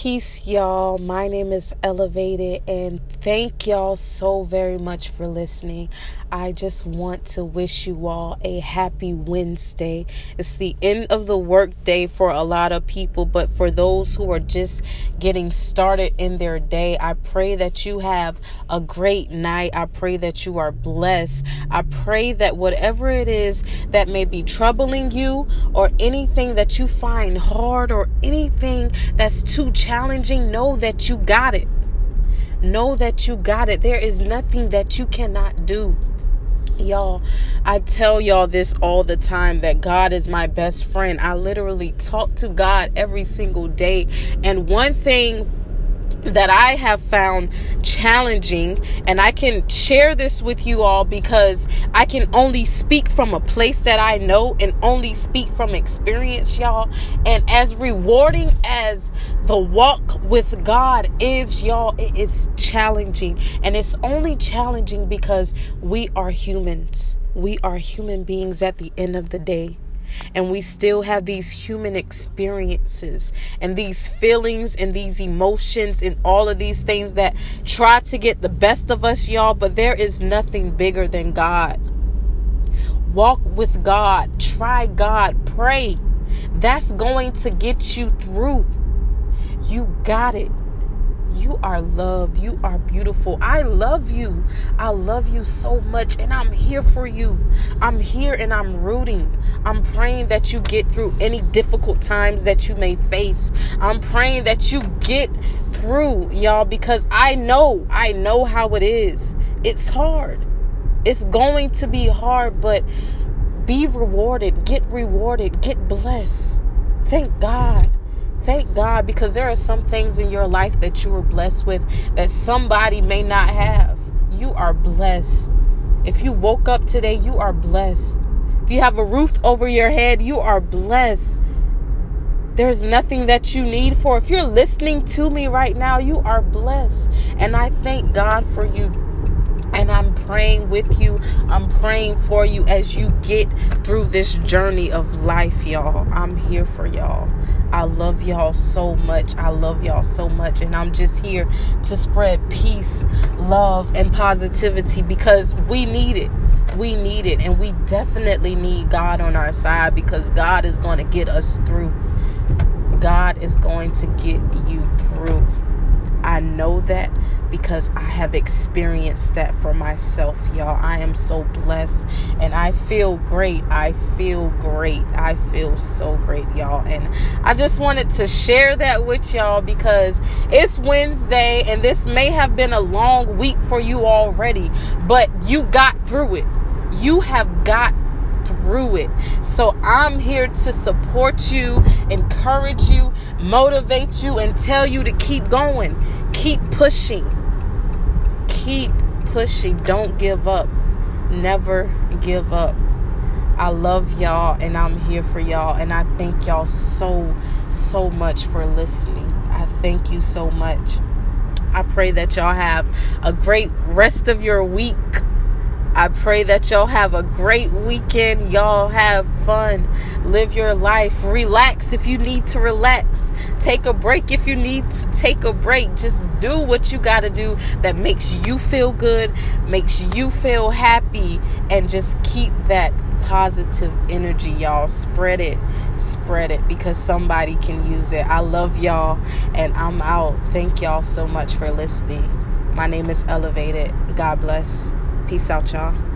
Peace, y'all. My name is eLuvated, and thank y'all so very much for listening. I just want to wish you all a happy Wednesday. It's the end of the workday for a lot of people, but for those who are just getting started in their day, I pray that you have a great night. I pray that you are blessed. I pray that whatever it is that may be troubling you, or anything that you find hard, or anything that's too challenging, know that you got it. Know that you got it. There is nothing that you cannot do. Y'all, I tell y'all this all the time that God is my best friend. I literally talk to God every single day. And one thing that I have found challenging, and I can share this with you all because I can only speak from a place that I know and only speak from experience, y'all. And as rewarding as the walk with God is, y'all, it is challenging. And it's only challenging because we are humans. We are human beings at the end of the day and we still have these human experiences and these feelings and these emotions and all of these things that try to get the best of us, y'all. But there is nothing bigger than God. Walk with God, try God, pray. That's going to get you through. You got it. You are loved. You are beautiful. I love you. I love you so much, and I'm here for you. I'm here and I'm rooting. I'm praying that you get through any difficult times that you may face. I'm praying that you get through, y'all, because I know, I know how it is. It's hard. It's going to be hard, but be rewarded. Get rewarded. Get blessed. Thank God. Thank God because there are some things in your life that you were blessed with that somebody may not have. You are blessed. If you woke up today, you are blessed. If you have a roof over your head, you are blessed. There's nothing that you need for. If you're listening to me right now, you are blessed. And I thank God for you and I'm praying with you. I'm praying for you as you get through this journey of life, y'all. I'm here for y'all. I love y'all so much. I love y'all so much. And I'm just here to spread peace, love, and positivity because we need it. We need it. And we definitely need God on our side because God is going to get us through. God is going to get you through. I know that because I have experienced that for myself, y'all. I am so blessed and I feel great. I feel great. I feel so great, y'all. And I just wanted to share that with y'all because it's Wednesday and this may have been a long week for you already, but you got through it. You have got through it. So I'm here to support you, encourage you, motivate you, and tell you to keep going, keep pushing, keep pushing. Don't give up. Never give up. I love y'all and I'm here for y'all. And I thank y'all so, so much for listening. I thank you so much. I pray that y'all have a great rest of your week. I pray that y'all have a great weekend. Y'all have fun. Live your life. Relax if you need to relax. Take a break if you need to take a break. Just do what you got to do that makes you feel good, makes you feel happy, and just keep that positive energy, y'all. Spread it. Spread it because somebody can use it. I love y'all and I'm out. Thank y'all so much for listening. My name is eLuvated. God bless. Peace out, y'all.